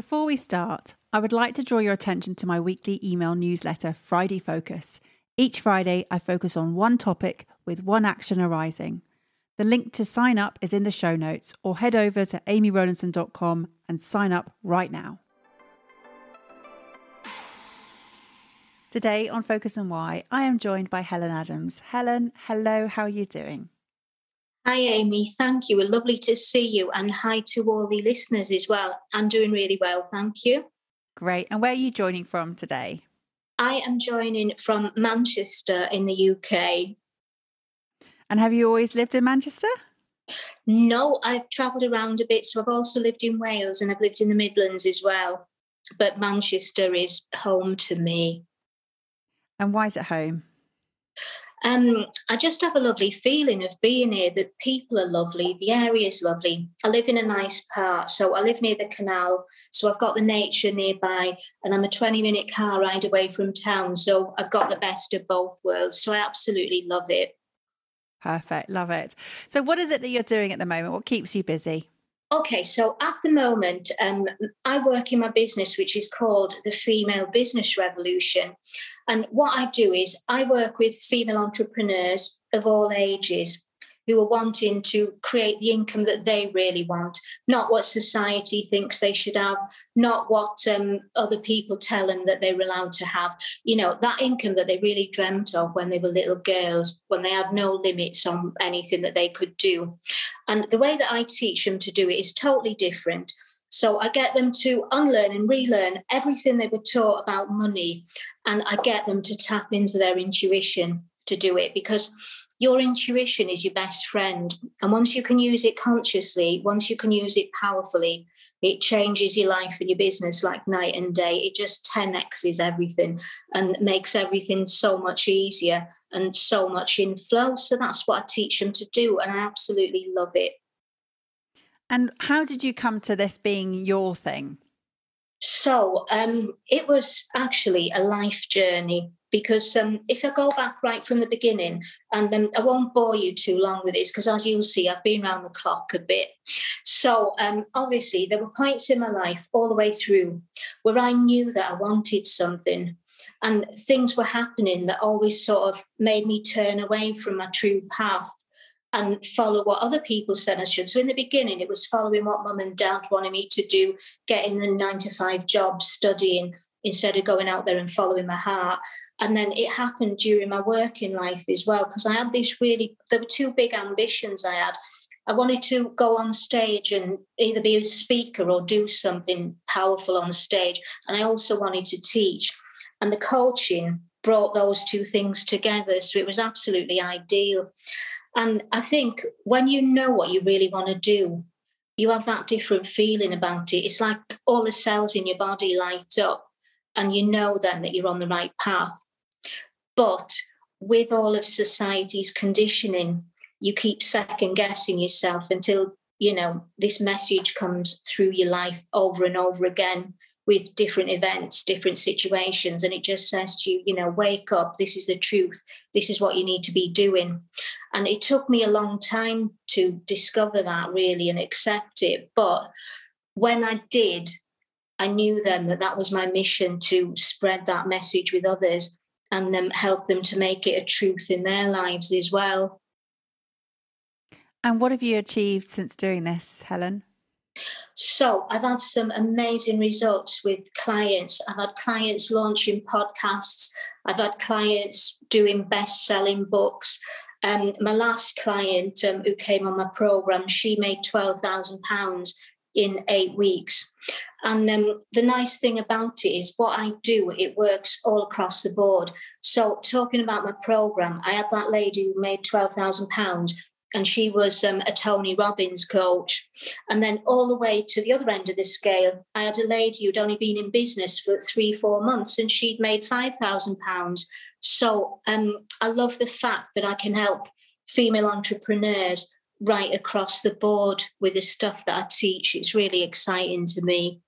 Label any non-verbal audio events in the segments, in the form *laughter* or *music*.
Before we start, I would like to draw your attention to my weekly email newsletter, Friday Focus. Each Friday, I focus on one topic with one action arising. The link to sign up is in the show notes, or head over to amyrowlandson.com and sign up right now. Today on Focus on Why, I am joined by Helen Adams. Helen, hello, how are you doing? Hi, Amy. Thank you. Lovely to see you. And hi to all the listeners as well. I'm doing really well. Thank you. Great. And where are you joining from today? I am joining from Manchester in the UK. And have you always lived in Manchester? No, I've travelled around a bit. So I've also lived in Wales and I've lived in the Midlands as well. But Manchester is home to me. And why is it home? Um, I just have a lovely feeling of being here. that people are lovely, the area is lovely. I live in a nice part, so I live near the canal, so I've got the nature nearby, and I'm a 20 minute car ride away from town, so I've got the best of both worlds. So I absolutely love it. Perfect, love it. So, what is it that you're doing at the moment? What keeps you busy? Okay, so at the moment, um, I work in my business, which is called the Female Business Revolution. And what I do is I work with female entrepreneurs of all ages who are wanting to create the income that they really want, not what society thinks they should have, not what um, other people tell them that they're allowed to have. You know, that income that they really dreamt of when they were little girls, when they had no limits on anything that they could do. And the way that I teach them to do it is totally different. So I get them to unlearn and relearn everything they were taught about money, and I get them to tap into their intuition to do it because your intuition is your best friend. And once you can use it consciously, once you can use it powerfully, it changes your life and your business like night and day. It just 10x's everything and makes everything so much easier and so much in flow. So that's what I teach them to do. And I absolutely love it. And how did you come to this being your thing? So um, it was actually a life journey because um, if I go back right from the beginning, and um, I won't bore you too long with this, because as you'll see, I've been around the clock a bit. So um, obviously, there were points in my life all the way through where I knew that I wanted something, and things were happening that always sort of made me turn away from my true path and follow what other people said I should. So in the beginning, it was following what mum and dad wanted me to do, getting the nine to five job, studying instead of going out there and following my heart. And then it happened during my working life as well, because I had this really, there were two big ambitions I had. I wanted to go on stage and either be a speaker or do something powerful on stage. And I also wanted to teach. And the coaching brought those two things together. So it was absolutely ideal. And I think when you know what you really want to do, you have that different feeling about it. It's like all the cells in your body light up, and you know then that you're on the right path. But with all of society's conditioning, you keep second guessing yourself until, you know, this message comes through your life over and over again with different events, different situations. And it just says to you, you know, wake up, this is the truth, this is what you need to be doing. And it took me a long time to discover that really and accept it. But when I did, I knew then that that was my mission to spread that message with others and um, help them to make it a truth in their lives as well. And what have you achieved since doing this, Helen? So I've had some amazing results with clients. I've had clients launching podcasts. I've had clients doing best-selling books. Um, my last client um, who came on my program, she made twelve thousand pounds in eight weeks. And um, the nice thing about it is what I do, it works all across the board. So, talking about my program, I had that lady who made £12,000 and she was um, a Tony Robbins coach. And then all the way to the other end of the scale, I had a lady who'd only been in business for three, four months, and she'd made five thousand pounds. So um, I love the fact that I can help female entrepreneurs right across the board with the stuff that I teach. It's really exciting to me.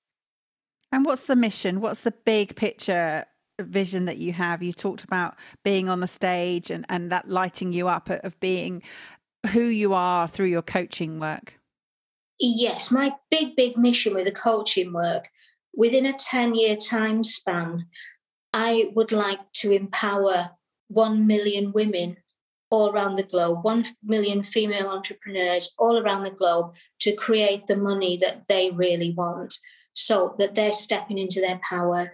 And what's the mission? What's the big picture vision that you have? You talked about being on the stage and, and that lighting you up of being who you are through your coaching work. Yes, my big, big mission with the coaching work within a 10 year time span, I would like to empower 1 million women all around the globe, 1 million female entrepreneurs all around the globe to create the money that they really want so that they're stepping into their power.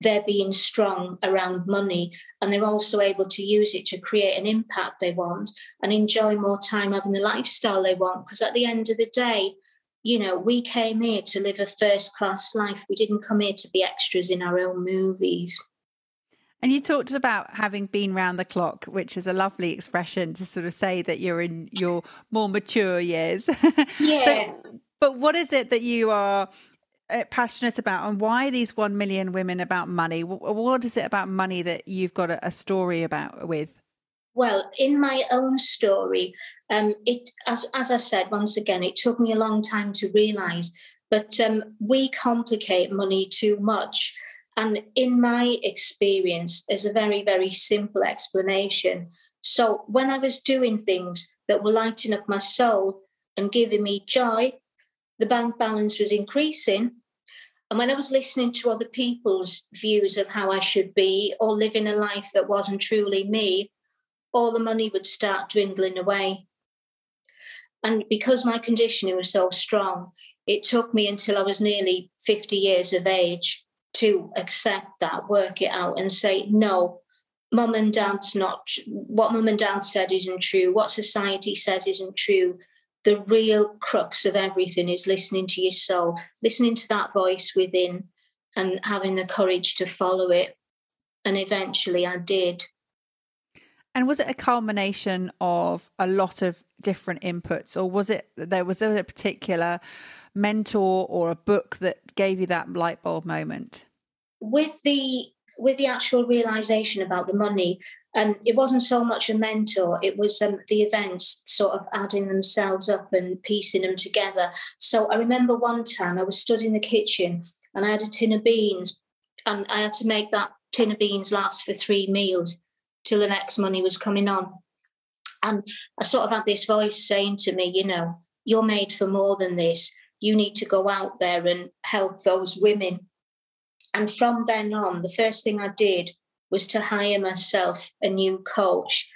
They're being strong around money and they're also able to use it to create an impact they want and enjoy more time having the lifestyle they want. Because at the end of the day, you know, we came here to live a first class life. We didn't come here to be extras in our own movies. And you talked about having been round the clock, which is a lovely expression to sort of say that you're in your more mature years. *laughs* Yeah. so, but what is it that you are passionate about, and why these one million women about money? What is it about money that you've got a, story about with? Well, in my own story, um, it as as I said once again, it took me a long time to realise, but um, we complicate money too much. And in my experience, there's a very, very simple explanation. So when I was doing things that were lighting up my soul and giving me joy, the bank balance was increasing. And when I was listening to other people's views of how I should be or living a life that wasn't truly me, all the money would start dwindling away. And because my conditioning was so strong, it took me until I was nearly 50 years of age to accept that, work it out, and say, no, mum and dad's not, what mum and dad said isn't true, what society says isn't true. The real crux of everything is listening to your soul, listening to that voice within, and having the courage to follow it. And eventually I did. And was it a culmination of a lot of different inputs, or was it there was a particular mentor or a book that gave you that light bulb moment? With the with the actual realization about the money, um, it wasn't so much a mentor, it was um, the events sort of adding themselves up and piecing them together. So I remember one time I was stood in the kitchen and I had a tin of beans and I had to make that tin of beans last for three meals till the next money was coming on. And I sort of had this voice saying to me, you know, you're made for more than this you need to go out there and help those women. And from then on, the first thing I did was to hire myself a new coach.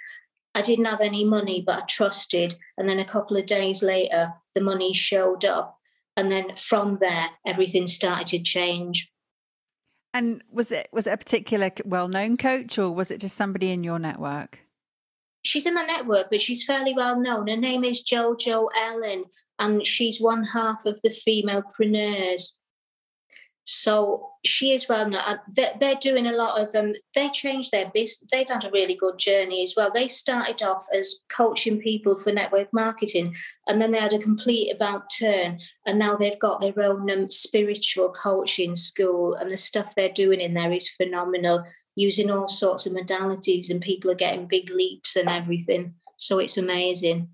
I didn't have any money, but I trusted. And then a couple of days later, the money showed up. And then from there, everything started to change. And was it was it a particular well-known coach, or was it just somebody in your network? she's in my network, but she's fairly well known. Her name is Jojo Ellen, and she's one half of the Femalepreneurs. So she is well known. Uh, they're, doing a lot of them. Um, they changed their business. They've had a really good journey as well. They started off as coaching people for network marketing, and then they had a complete about turn, and now they've got their own um, spiritual coaching school, and the stuff they're doing in there is phenomenal using all sorts of modalities and people are getting big leaps and everything. So it's amazing.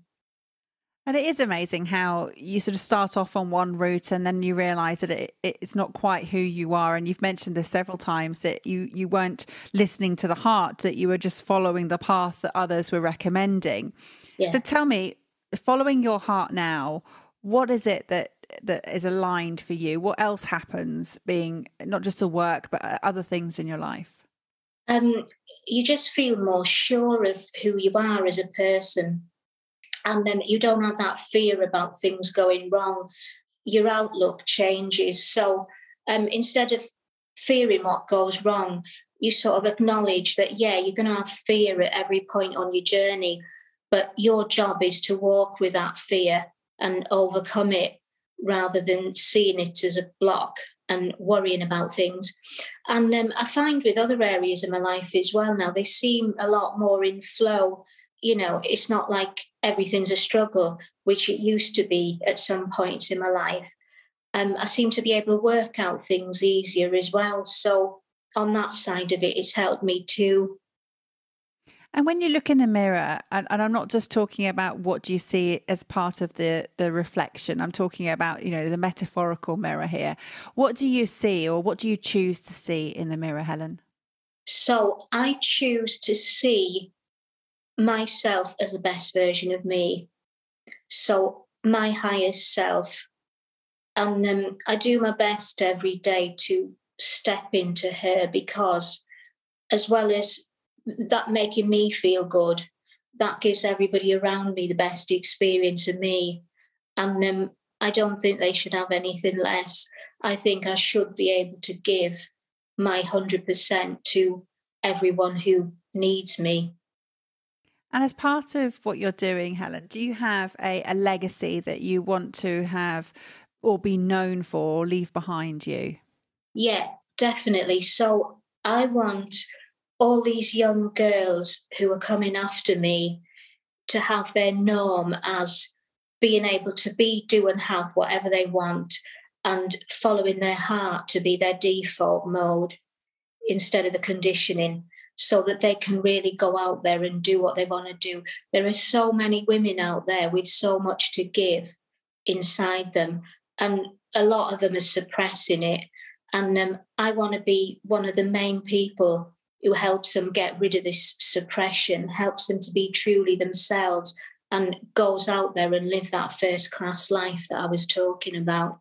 And it is amazing how you sort of start off on one route and then you realize that it, it's not quite who you are. And you've mentioned this several times that you, you weren't listening to the heart, that you were just following the path that others were recommending. Yeah. So tell me, following your heart now, what is it that that is aligned for you? What else happens being not just a work, but other things in your life? um, you just feel more sure of who you are as a person. And then you don't have that fear about things going wrong. Your outlook changes. So um, instead of fearing what goes wrong, you sort of acknowledge that, yeah, you're going to have fear at every point on your journey, but your job is to walk with that fear and overcome it rather than seeing it as a block and worrying about things. And um, I find with other areas of my life as well now, they seem a lot more in flow. You know, it's not like everything's a struggle, which it used to be at some points in my life. Um, I seem to be able to work out things easier as well. So on that side of it, it's helped me too. And when you look in the mirror, and, and, I'm not just talking about what do you see as part of the the reflection. I'm talking about you know the metaphorical mirror here. What do you see, or what do you choose to see in the mirror, Helen? So I choose to see myself as the best version of me. So my highest self, and um, I do my best every day to step into her because, as well as that making me feel good, that gives everybody around me the best experience of me. And um, I don't think they should have anything less. I think I should be able to give my 100% to everyone who needs me. And as part of what you're doing, Helen, do you have a, a legacy that you want to have or be known for or leave behind you? Yeah, definitely. So I want all these young girls who are coming after me to have their norm as being able to be, do, and have whatever they want and following their heart to be their default mode instead of the conditioning so that they can really go out there and do what they want to do. There are so many women out there with so much to give inside them, and a lot of them are suppressing it. And um, I want to be one of the main people who helps them get rid of this suppression, helps them to be truly themselves, and goes out there and live that first class life that I was talking about.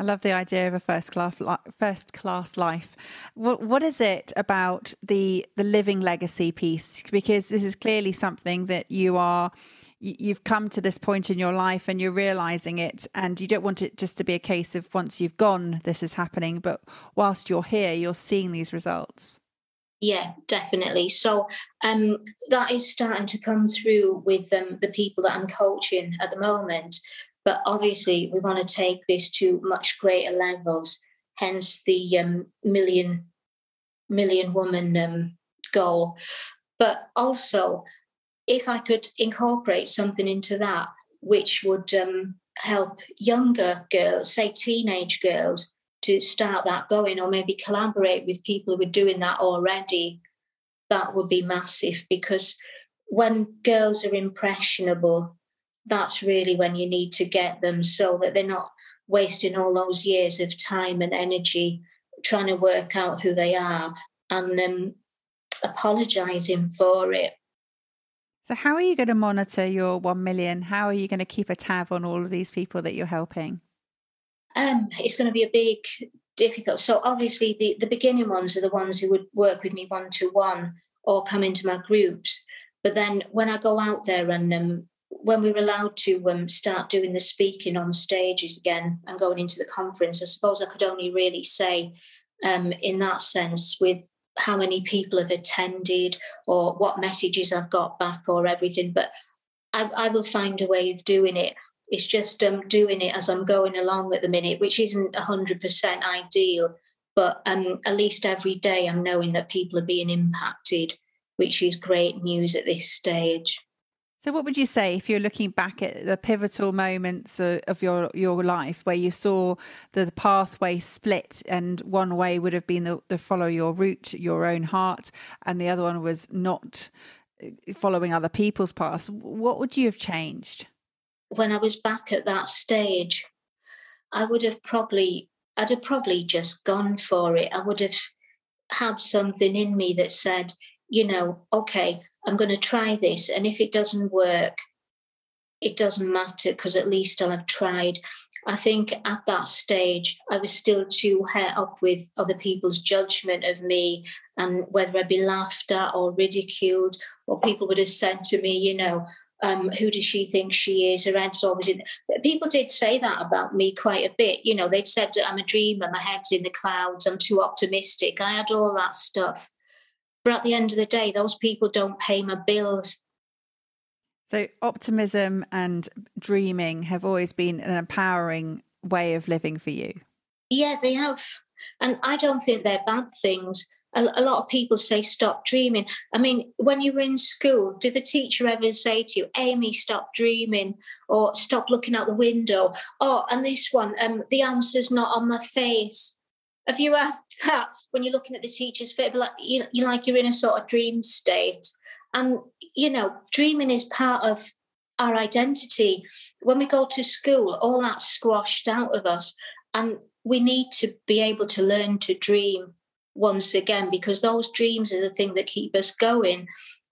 I love the idea of a first class first class life. What what is it about the the living legacy piece? Because this is clearly something that you are you've come to this point in your life and you're realizing it and you don't want it just to be a case of once you've gone this is happening but whilst you're here you're seeing these results yeah, definitely. So um, that is starting to come through with um, the people that I'm coaching at the moment. But obviously, we want to take this to much greater levels. Hence the um, million million woman um, goal. But also, if I could incorporate something into that, which would um, help younger girls, say teenage girls, to start that going or maybe collaborate with people who are doing that already, that would be massive because when girls are impressionable, that's really when you need to get them so that they're not wasting all those years of time and energy trying to work out who they are and um, apologizing for it. So, how are you going to monitor your 1 million? How are you going to keep a tab on all of these people that you're helping? Um, it's going to be a big difficult. So obviously the, the beginning ones are the ones who would work with me one to one or come into my groups. But then when I go out there and um, when we are allowed to um, start doing the speaking on stages again and going into the conference, I suppose I could only really say um, in that sense with how many people have attended or what messages I've got back or everything. But I, I will find a way of doing it. It's just um, doing it as I'm going along at the minute, which isn't 100% ideal. But um, at least every day I'm knowing that people are being impacted, which is great news at this stage. So, what would you say if you're looking back at the pivotal moments of your your life where you saw the pathway split, and one way would have been the, the follow your route, your own heart, and the other one was not uh, following other people's paths? What would you have changed? When I was back at that stage, I would have probably, I'd have probably just gone for it. I would have had something in me that said, you know, okay, I'm going to try this. And if it doesn't work, it doesn't matter because at least I'll have tried. I think at that stage, I was still too het up with other people's judgment of me and whether I'd be laughed at or ridiculed, or people would have said to me, you know, um, who does she think she is? Her head's always in. People did say that about me quite a bit. You know, they'd said I'm a dreamer, my head's in the clouds, I'm too optimistic. I had all that stuff. But at the end of the day, those people don't pay my bills. So, optimism and dreaming have always been an empowering way of living for you. Yeah, they have. And I don't think they're bad things. a, a, lot of people say stop dreaming. I mean, when you were in school, did the teacher ever say to you, Amy, stop dreaming or stop looking out the window? Oh, and this one, um, the answer's not on my face. Have you uh, had that when you're looking at the teacher's face? Like, you, you like you're in a sort of dream state. And, you know, dreaming is part of our identity. When we go to school, all that's squashed out of us. And we need to be able to learn to dream once again because those dreams are the thing that keep us going.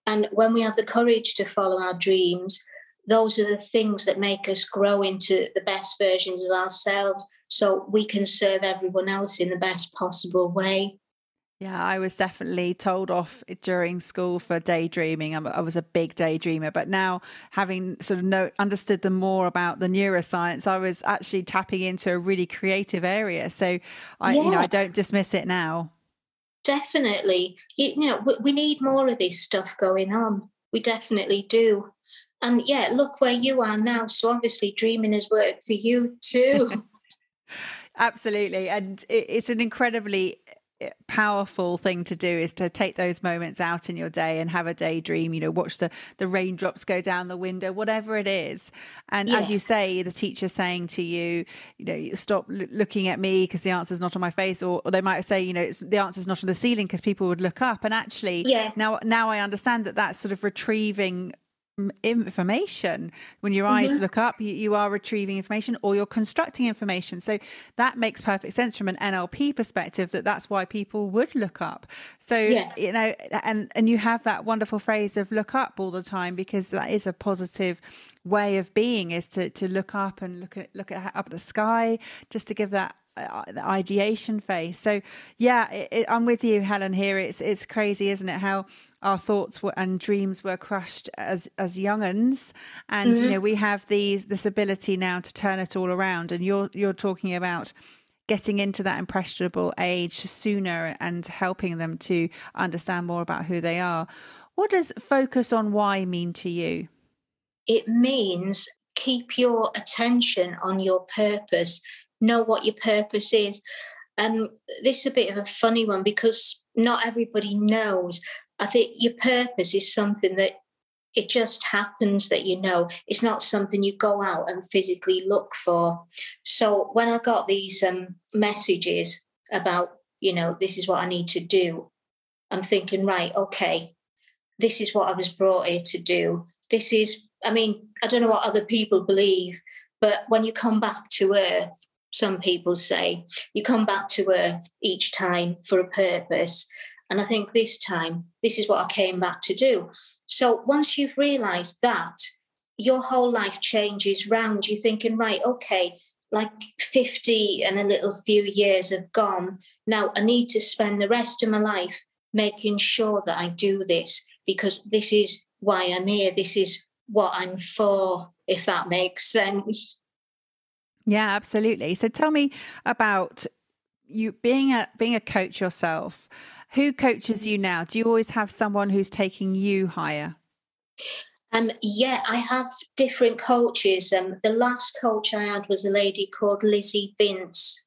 And when we have the courage to follow our dreams, those are the things that make us grow into the best versions of ourselves so we can serve everyone else in the best possible way. Yeah, I was definitely told off during school for daydreaming. I was a big daydreamer, but now having sort of know, understood the more about the neuroscience, I was actually tapping into a really creative area. So I, yes. you know, I don't dismiss it now. Definitely, you, you know, we, we need more of this stuff going on. We definitely do. And yeah, look where you are now. So obviously, dreaming has worked for you too. *laughs* Absolutely. And it's an incredibly eh, powerful thing to do is to take those moments out in your day and have a daydream you know watch the the raindrops go down the window whatever it is and yes. as you say the teacher saying to you you know stop l- looking at me because the answer's not on my face or, or they might say you know the answer's not on the ceiling because people would look up and actually yes. now now i understand that that's sort of retrieving information when your eyes yes. look up you, you, are retrieving information or you're constructing information so that makes perfect sense from an nlp perspective that that's why people would look up so yeah. you know and and you have that wonderful phrase of look up all the time because that is a positive way of being is to to look up and look at look at up at the sky just to give that uh, the ideation phase so yeah it, it, i'm with you helen here. It's it's crazy isn't it how our thoughts were, and dreams were crushed as as younguns and mm-hmm. you know we have these this ability now to turn it all around. And you're you're talking about getting into that impressionable age sooner and helping them to understand more about who they are. What does focus on why mean to you it means keep your attention on your purpose know what your purpose is um, this is a bit of a funny one because not everybody knows I think your purpose is something that it just happens that you know it's not something you go out and physically look for. So when I got these um, messages about, you know, this is what I need to do, I'm thinking, right, okay, this is what I was brought here to do. This is, I mean, I don't know what other people believe, but when you come back to earth, some people say you come back to earth each time for a purpose. And I think this time, this is what I came back to do. So once you've realized that, your whole life changes round. You're thinking, right, okay, like 50 and a little few years have gone. Now I need to spend the rest of my life making sure that I do this because this is why I'm here. This is what I'm for, if that makes sense. Yeah, absolutely. So tell me about you being a being a coach yourself who coaches you now? Do you always have someone who's taking you higher? Um, yeah, I have different coaches. Um, the last coach I had was a lady called Lizzie Vince,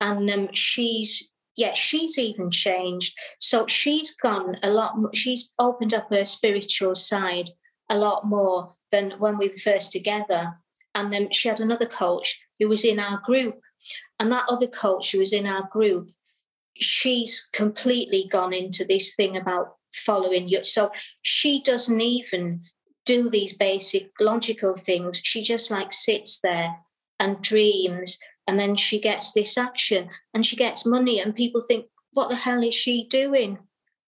and um, she's yeah, she's even changed. So she's gone a lot. She's opened up her spiritual side a lot more than when we were first together. And then she had another coach who was in our group, and that other coach who was in our group she's completely gone into this thing about following you. So she doesn't even do these basic logical things. She just like sits there and dreams, and then she gets this action and she gets money, and people think, what the hell is she doing?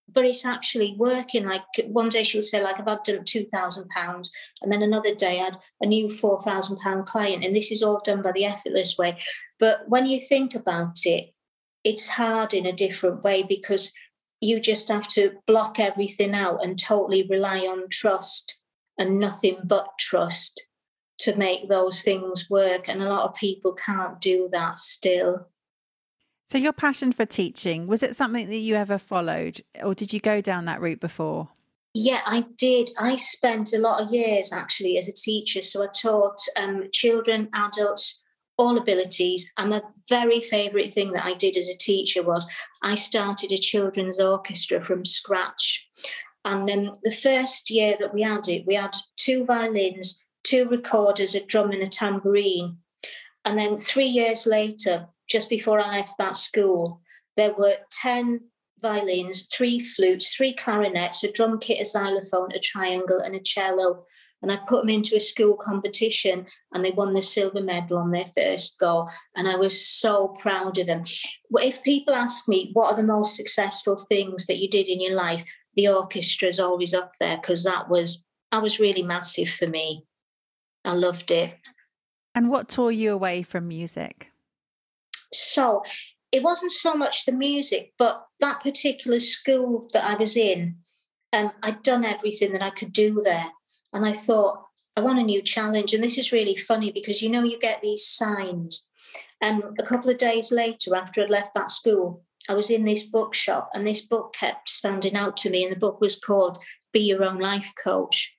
But it's actually working. Like one day she'll say, like, I've had done two thousand pounds, and then another day I had a new four thousand pound client, and this is all done by the effortless way. But when you think about it, it's hard in a different way because you just have to block everything out and totally rely on trust and nothing but trust to make those things work. And a lot of people can't do that still. So, your passion for teaching, was it something that you ever followed, or did you go down that route before? Yeah, I did. I spent a lot of years actually as a teacher. So, I taught um, children, adults, all abilities. And my very favourite thing that I did as a teacher was I started a children's orchestra from scratch. And then the first year that we had it, we had two violins, two recorders, a drum, and a tambourine. And then three years later, just before I left that school, there were 10 violins, three flutes, three clarinets, a drum kit, a xylophone, a triangle, and a cello. And I put them into a school competition and they won the silver medal on their first go. And I was so proud of them. If people ask me, what are the most successful things that you did in your life? The orchestra is always up there because that was that was really massive for me. I loved it. And what tore you away from music? So it wasn't so much the music, but that particular school that I was in, um, I'd done everything that I could do there. And I thought, I want a new challenge. And this is really funny because you know, you get these signs. And um, a couple of days later, after I'd left that school, I was in this bookshop and this book kept standing out to me. And the book was called Be Your Own Life Coach.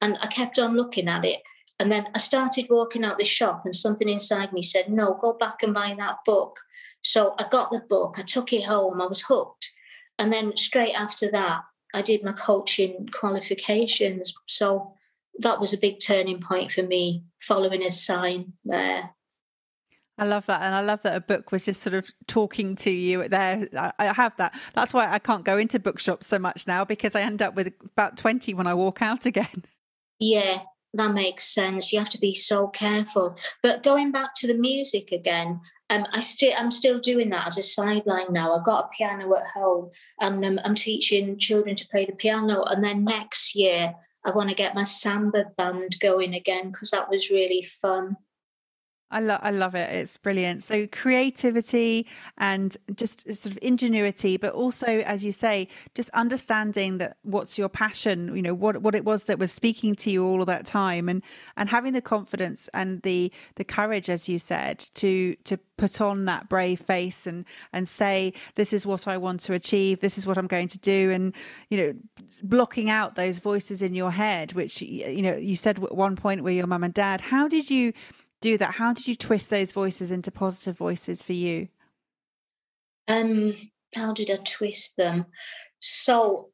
And I kept on looking at it. And then I started walking out the shop, and something inside me said, No, go back and buy that book. So I got the book, I took it home, I was hooked. And then straight after that, I did my coaching qualifications. So that was a big turning point for me, following a sign there. I love that. And I love that a book was just sort of talking to you there. I have that. That's why I can't go into bookshops so much now because I end up with about 20 when I walk out again. Yeah, that makes sense. You have to be so careful. But going back to the music again, um, I still I'm still doing that as a sideline now. I've got a piano at home, and um, I'm teaching children to play the piano. And then next year, I want to get my samba band going again because that was really fun. I love I love it. It's brilliant. So creativity and just sort of ingenuity, but also, as you say, just understanding that what's your passion. You know what what it was that was speaking to you all of that time, and and having the confidence and the the courage, as you said, to to put on that brave face and and say this is what I want to achieve. This is what I'm going to do, and you know, blocking out those voices in your head, which you know you said at one point where your mum and dad. How did you do that? How did you twist those voices into positive voices for you? Um, how did I twist them? So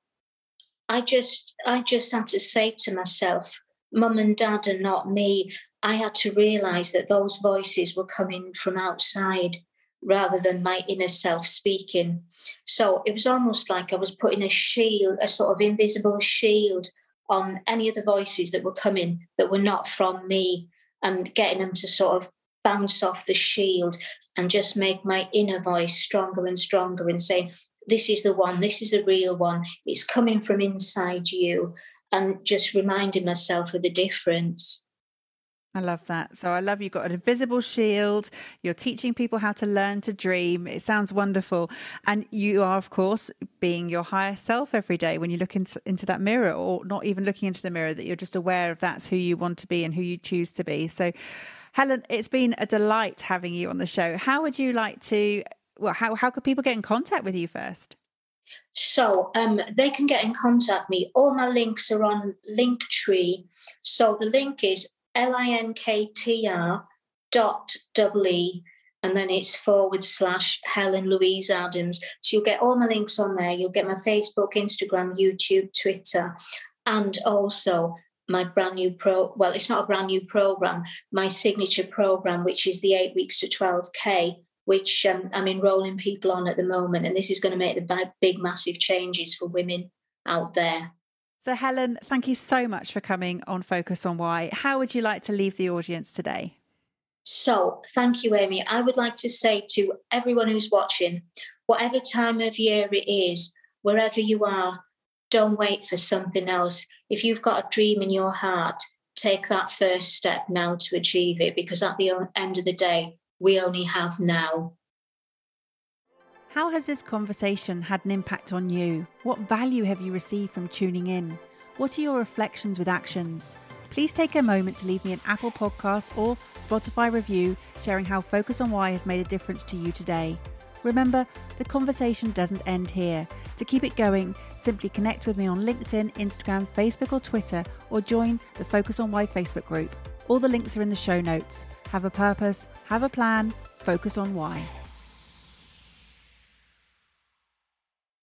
I just I just had to say to myself, Mum and Dad are not me. I had to realize that those voices were coming from outside rather than my inner self speaking. So it was almost like I was putting a shield, a sort of invisible shield on any of the voices that were coming that were not from me and getting them to sort of bounce off the shield and just make my inner voice stronger and stronger and saying, This is the one, this is the real one. It's coming from inside you. And just reminding myself of the difference. I love that. So I love you've got an invisible shield. You're teaching people how to learn to dream. It sounds wonderful. And you are, of course, being your higher self every day when you look into, into that mirror or not even looking into the mirror, that you're just aware of that's who you want to be and who you choose to be. So, Helen, it's been a delight having you on the show. How would you like to, well, how, how could people get in contact with you first? So um, they can get in contact me. All my links are on Linktree. So the link is L-I-N-K-T-R dot double E and then it's forward slash Helen Louise Adams. So you'll get all my links on there. You'll get my Facebook, Instagram, YouTube, Twitter, and also my brand new pro well, it's not a brand new program, my signature program, which is the eight weeks to 12K, which um, I'm enrolling people on at the moment. And this is going to make the big, massive changes for women out there. So, Helen, thank you so much for coming on Focus on Why. How would you like to leave the audience today? So, thank you, Amy. I would like to say to everyone who's watching, whatever time of year it is, wherever you are, don't wait for something else. If you've got a dream in your heart, take that first step now to achieve it because at the end of the day, we only have now. How has this conversation had an impact on you? What value have you received from tuning in? What are your reflections with actions? Please take a moment to leave me an Apple Podcast or Spotify review sharing how Focus on Why has made a difference to you today. Remember, the conversation doesn't end here. To keep it going, simply connect with me on LinkedIn, Instagram, Facebook, or Twitter, or join the Focus on Why Facebook group. All the links are in the show notes. have a purpose, have a plan, focus on why.